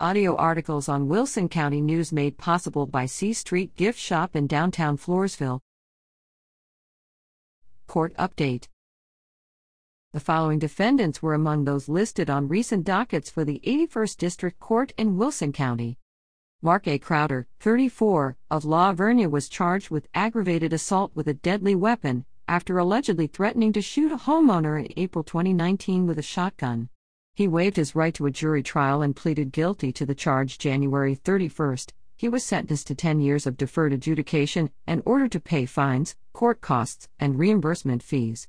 Audio articles on Wilson County News made possible by C Street Gift Shop in downtown Floresville. Court Update The following defendants were among those listed on recent dockets for the 81st District Court in Wilson County. Mark A. Crowder, 34, of La Vernia was charged with aggravated assault with a deadly weapon after allegedly threatening to shoot a homeowner in April 2019 with a shotgun. He waived his right to a jury trial and pleaded guilty to the charge January 31. He was sentenced to 10 years of deferred adjudication and ordered to pay fines, court costs, and reimbursement fees.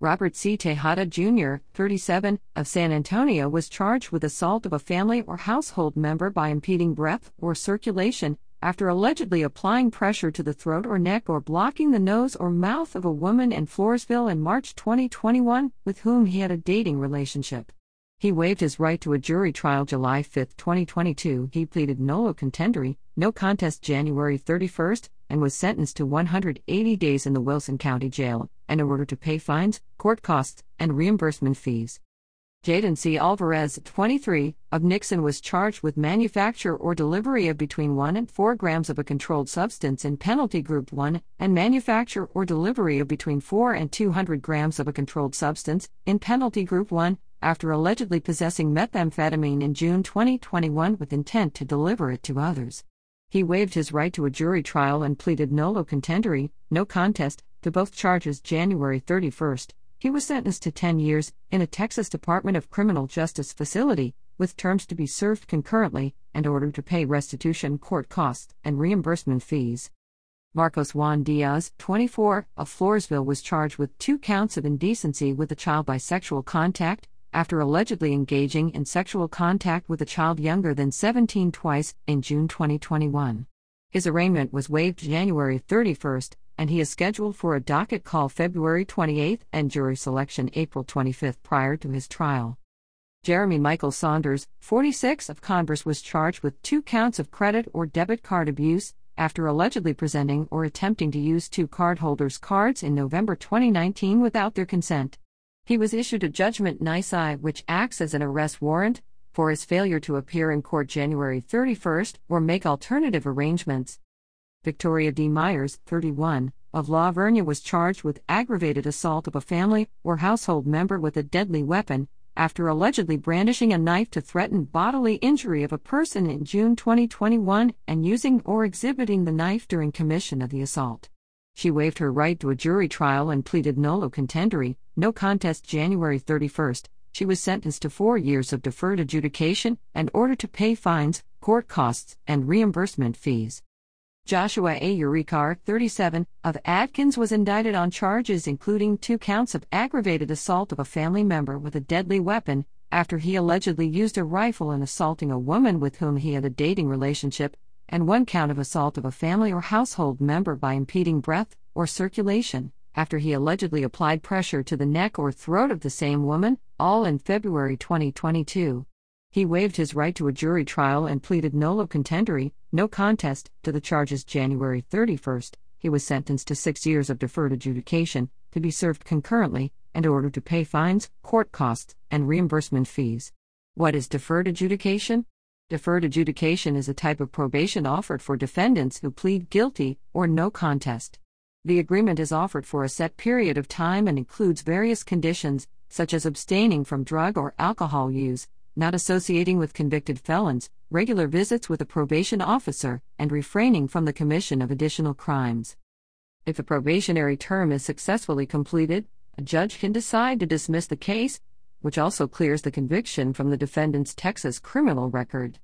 Robert C. Tejada Jr., 37, of San Antonio was charged with assault of a family or household member by impeding breath or circulation after allegedly applying pressure to the throat or neck or blocking the nose or mouth of a woman in Floresville in March 2021 with whom he had a dating relationship. He waived his right to a jury trial July 5, 2022. He pleaded nolo contendere, no contest January 31, and was sentenced to 180 days in the Wilson County Jail, and in order to pay fines, court costs, and reimbursement fees. Jaden C. Alvarez, 23, of Nixon was charged with manufacture or delivery of between 1 and 4 grams of a controlled substance in Penalty Group 1, and manufacture or delivery of between 4 and 200 grams of a controlled substance in Penalty Group 1, after allegedly possessing methamphetamine in June 2021 with intent to deliver it to others. He waived his right to a jury trial and pleaded nolo contendere, no contest, to both charges January 31. He was sentenced to 10 years in a Texas Department of Criminal Justice facility, with terms to be served concurrently, and ordered to pay restitution, court costs, and reimbursement fees. Marcos Juan Diaz, 24, of Floresville was charged with two counts of indecency with a child by sexual contact, after allegedly engaging in sexual contact with a child younger than 17 twice in June 2021. His arraignment was waived January 31, and he is scheduled for a docket call February 28 and jury selection April 25 prior to his trial. Jeremy Michael Saunders, 46 of Converse, was charged with two counts of credit or debit card abuse after allegedly presenting or attempting to use two cardholders' cards in November 2019 without their consent. He was issued a judgment nisi which acts as an arrest warrant for his failure to appear in court January 31 or make alternative arrangements. Victoria D. Myers, 31, of La Vernia was charged with aggravated assault of a family or household member with a deadly weapon after allegedly brandishing a knife to threaten bodily injury of a person in June 2021 and using or exhibiting the knife during commission of the assault. She waived her right to a jury trial and pleaded nolo contendere, no contest January 31. She was sentenced to four years of deferred adjudication and ordered to pay fines, court costs, and reimbursement fees. Joshua A. Uricar, 37, of Adkins was indicted on charges including two counts of aggravated assault of a family member with a deadly weapon after he allegedly used a rifle in assaulting a woman with whom he had a dating relationship and one count of assault of a family or household member by impeding breath or circulation, after he allegedly applied pressure to the neck or throat of the same woman, all in February 2022. He waived his right to a jury trial and pleaded nolo contendere, no contest, to the charges January 31. He was sentenced to six years of deferred adjudication, to be served concurrently, and ordered to pay fines, court costs, and reimbursement fees. What is deferred adjudication? Deferred adjudication is a type of probation offered for defendants who plead guilty or no contest. The agreement is offered for a set period of time and includes various conditions, such as abstaining from drug or alcohol use, not associating with convicted felons, regular visits with a probation officer, and refraining from the commission of additional crimes. If the probationary term is successfully completed, a judge can decide to dismiss the case which also clears the conviction from the defendant's Texas criminal record.